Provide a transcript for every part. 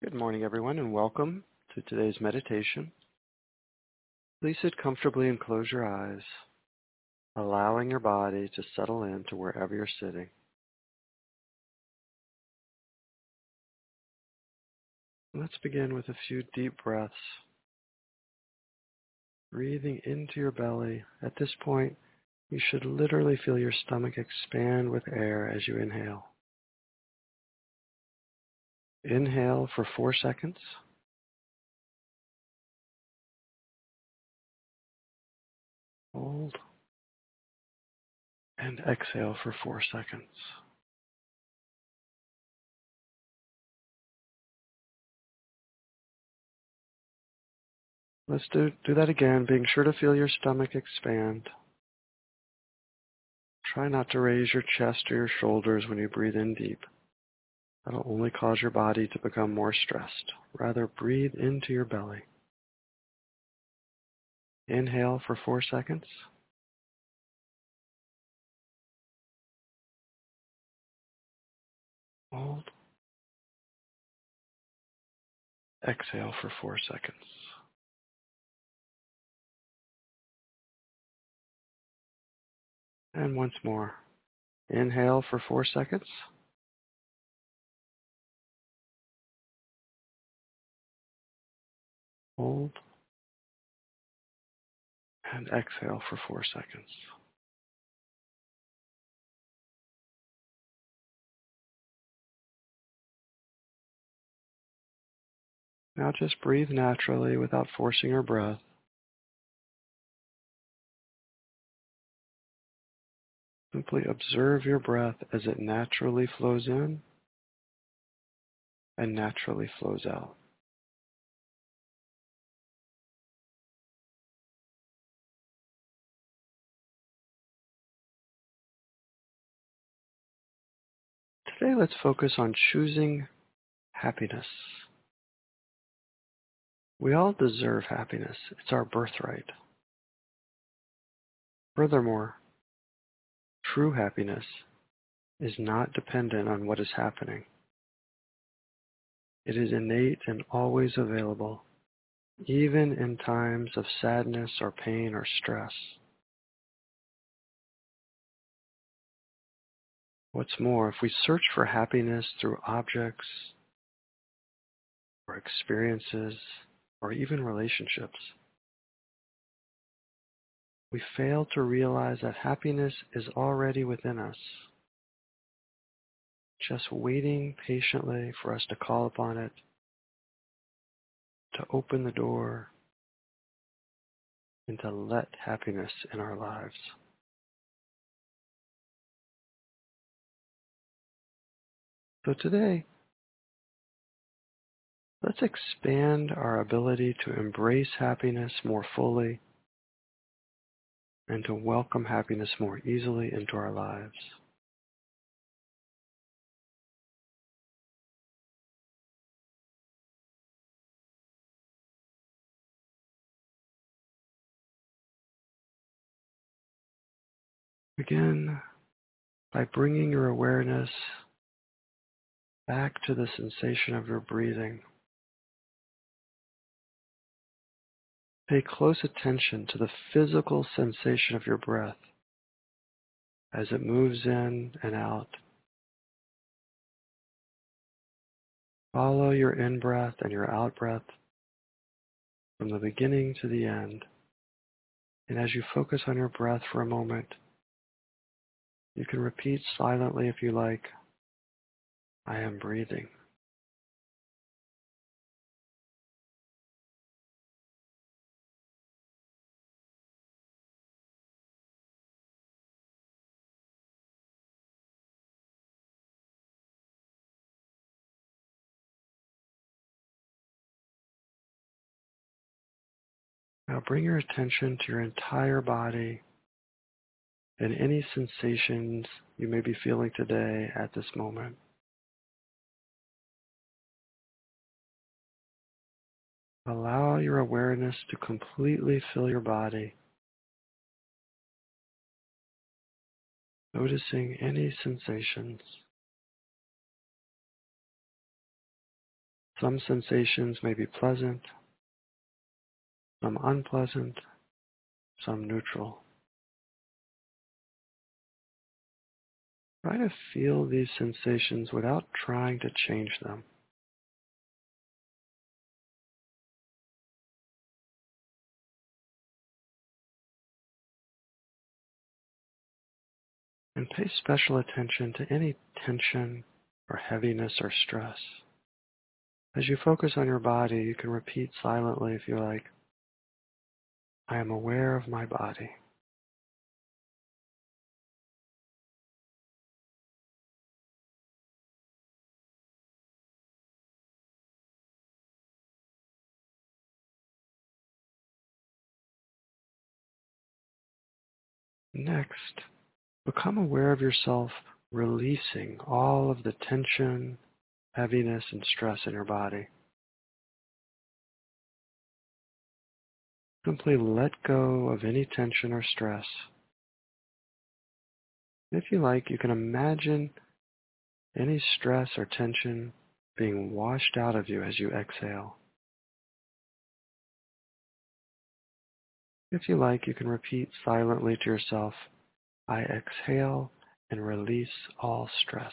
Good morning, everyone, and welcome to today's meditation. Please sit comfortably and close your eyes, allowing your body to settle into wherever you're sitting. Let's begin with a few deep breaths. Breathing into your belly. At this point, you should literally feel your stomach expand with air as you inhale. Inhale for four seconds. Hold. And exhale for four seconds. Let's do, do that again, being sure to feel your stomach expand. Try not to raise your chest or your shoulders when you breathe in deep. That'll only cause your body to become more stressed. Rather, breathe into your belly. Inhale for four seconds. Hold. Exhale for four seconds. And once more. Inhale for four seconds. Hold. And exhale for four seconds. Now just breathe naturally without forcing your breath. Simply observe your breath as it naturally flows in and naturally flows out. Today, let's focus on choosing happiness. We all deserve happiness. It's our birthright. Furthermore, True happiness is not dependent on what is happening. It is innate and always available, even in times of sadness or pain or stress. What's more, if we search for happiness through objects or experiences or even relationships, we fail to realize that happiness is already within us, just waiting patiently for us to call upon it, to open the door, and to let happiness in our lives. So today, let's expand our ability to embrace happiness more fully and to welcome happiness more easily into our lives. Begin by bringing your awareness back to the sensation of your breathing. Pay close attention to the physical sensation of your breath as it moves in and out. Follow your in breath and your out breath from the beginning to the end. And as you focus on your breath for a moment, you can repeat silently if you like, I am breathing. Now bring your attention to your entire body and any sensations you may be feeling today at this moment. Allow your awareness to completely fill your body, noticing any sensations. Some sensations may be pleasant, some unpleasant, some neutral. Try to feel these sensations without trying to change them. And pay special attention to any tension or heaviness or stress. As you focus on your body, you can repeat silently if you like, I am aware of my body. Next, become aware of yourself releasing all of the tension, heaviness, and stress in your body. Simply let go of any tension or stress. If you like, you can imagine any stress or tension being washed out of you as you exhale. If you like, you can repeat silently to yourself, I exhale and release all stress.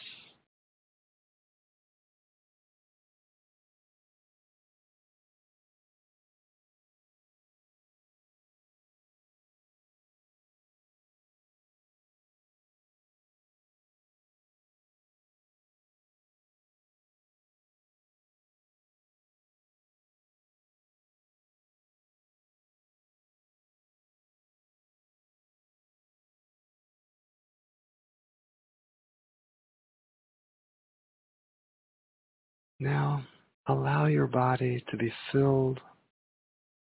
Now, allow your body to be filled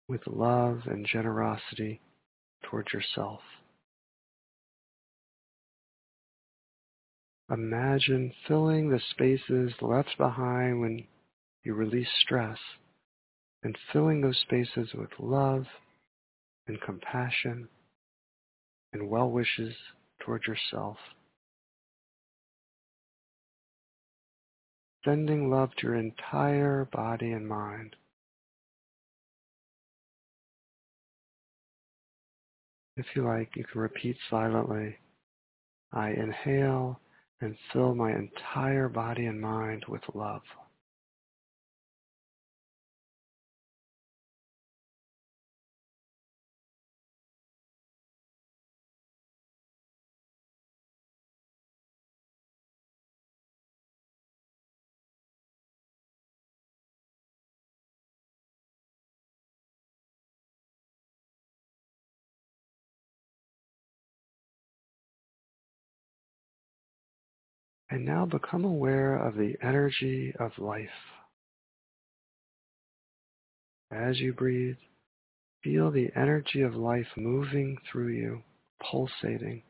with love and generosity towards yourself. Imagine filling the spaces left behind when you release stress and filling those spaces with love and compassion and well wishes towards yourself. Sending love to your entire body and mind. If you like, you can repeat silently, I inhale and fill my entire body and mind with love. And now become aware of the energy of life. As you breathe, feel the energy of life moving through you, pulsating.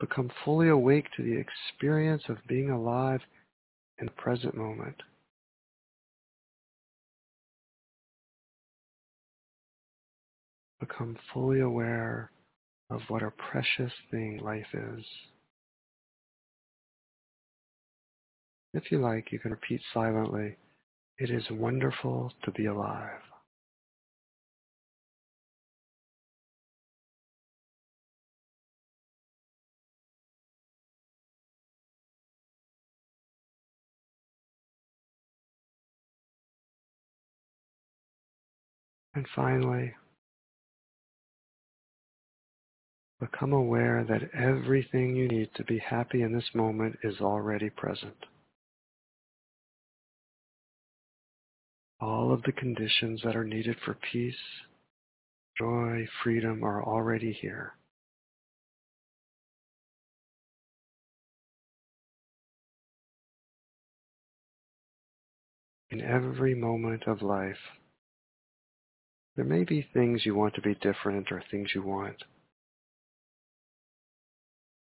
Become fully awake to the experience of being alive in the present moment. Become fully aware of what a precious thing life is. If you like, you can repeat silently, it is wonderful to be alive. And finally, become aware that everything you need to be happy in this moment is already present. All of the conditions that are needed for peace, joy, freedom are already here. In every moment of life, there may be things you want to be different or things you want.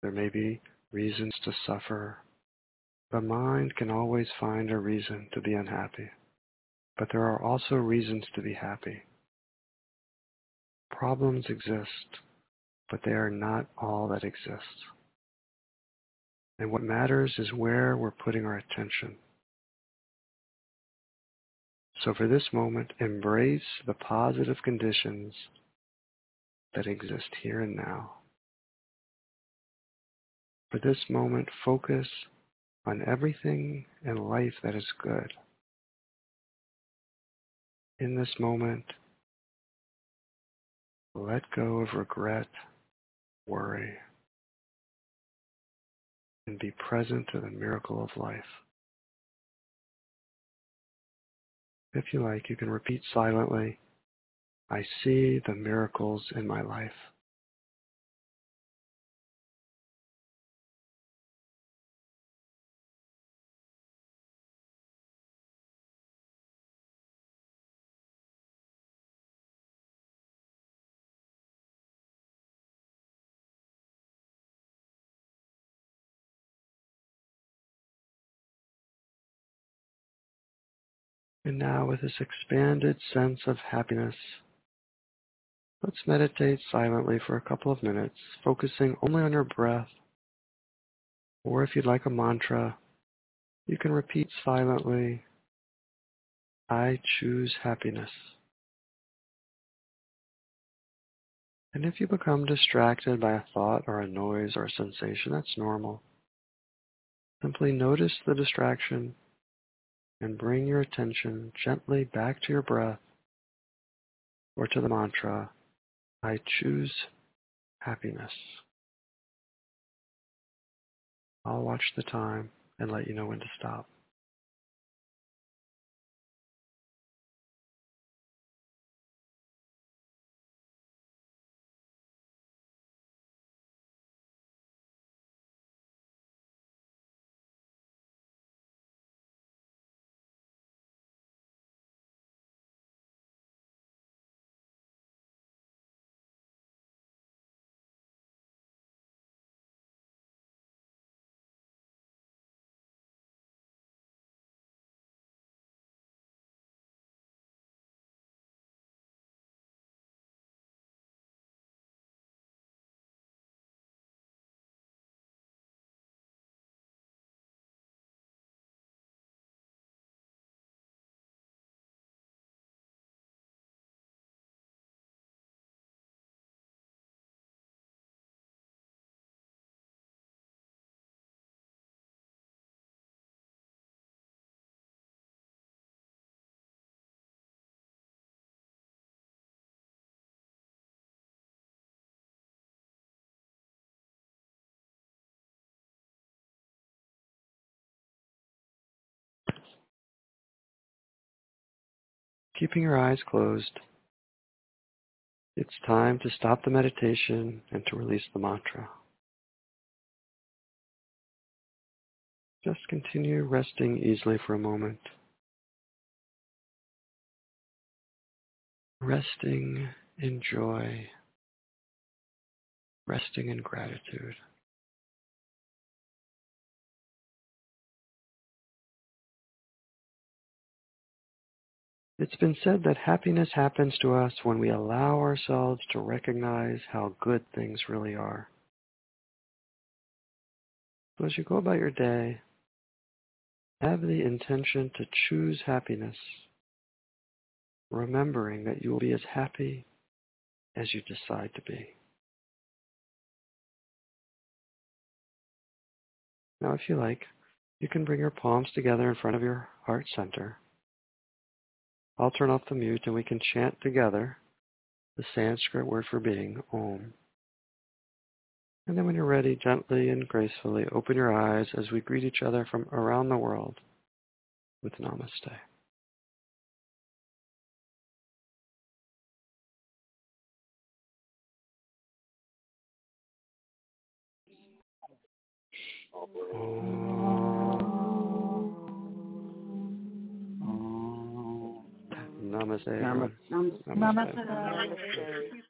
There may be reasons to suffer. The mind can always find a reason to be unhappy. But there are also reasons to be happy. Problems exist, but they are not all that exists. And what matters is where we're putting our attention. So for this moment, embrace the positive conditions that exist here and now. For this moment, focus on everything in life that is good. In this moment, let go of regret, worry, and be present to the miracle of life. If you like, you can repeat silently, I see the miracles in my life. And now, with this expanded sense of happiness, let's meditate silently for a couple of minutes, focusing only on your breath. Or if you'd like a mantra, you can repeat silently, I choose happiness. And if you become distracted by a thought or a noise or a sensation, that's normal. Simply notice the distraction and bring your attention gently back to your breath or to the mantra, I choose happiness. I'll watch the time and let you know when to stop. Keeping your eyes closed, it's time to stop the meditation and to release the mantra. Just continue resting easily for a moment. Resting in joy, resting in gratitude. It's been said that happiness happens to us when we allow ourselves to recognize how good things really are. So as you go about your day, have the intention to choose happiness, remembering that you will be as happy as you decide to be. Now, if you like, you can bring your palms together in front of your heart center I'll turn off the mute and we can chant together the Sanskrit word for being, Om. And then when you're ready, gently and gracefully open your eyes as we greet each other from around the world with Namaste. Namaste. Namaste. Namaste. Namaste.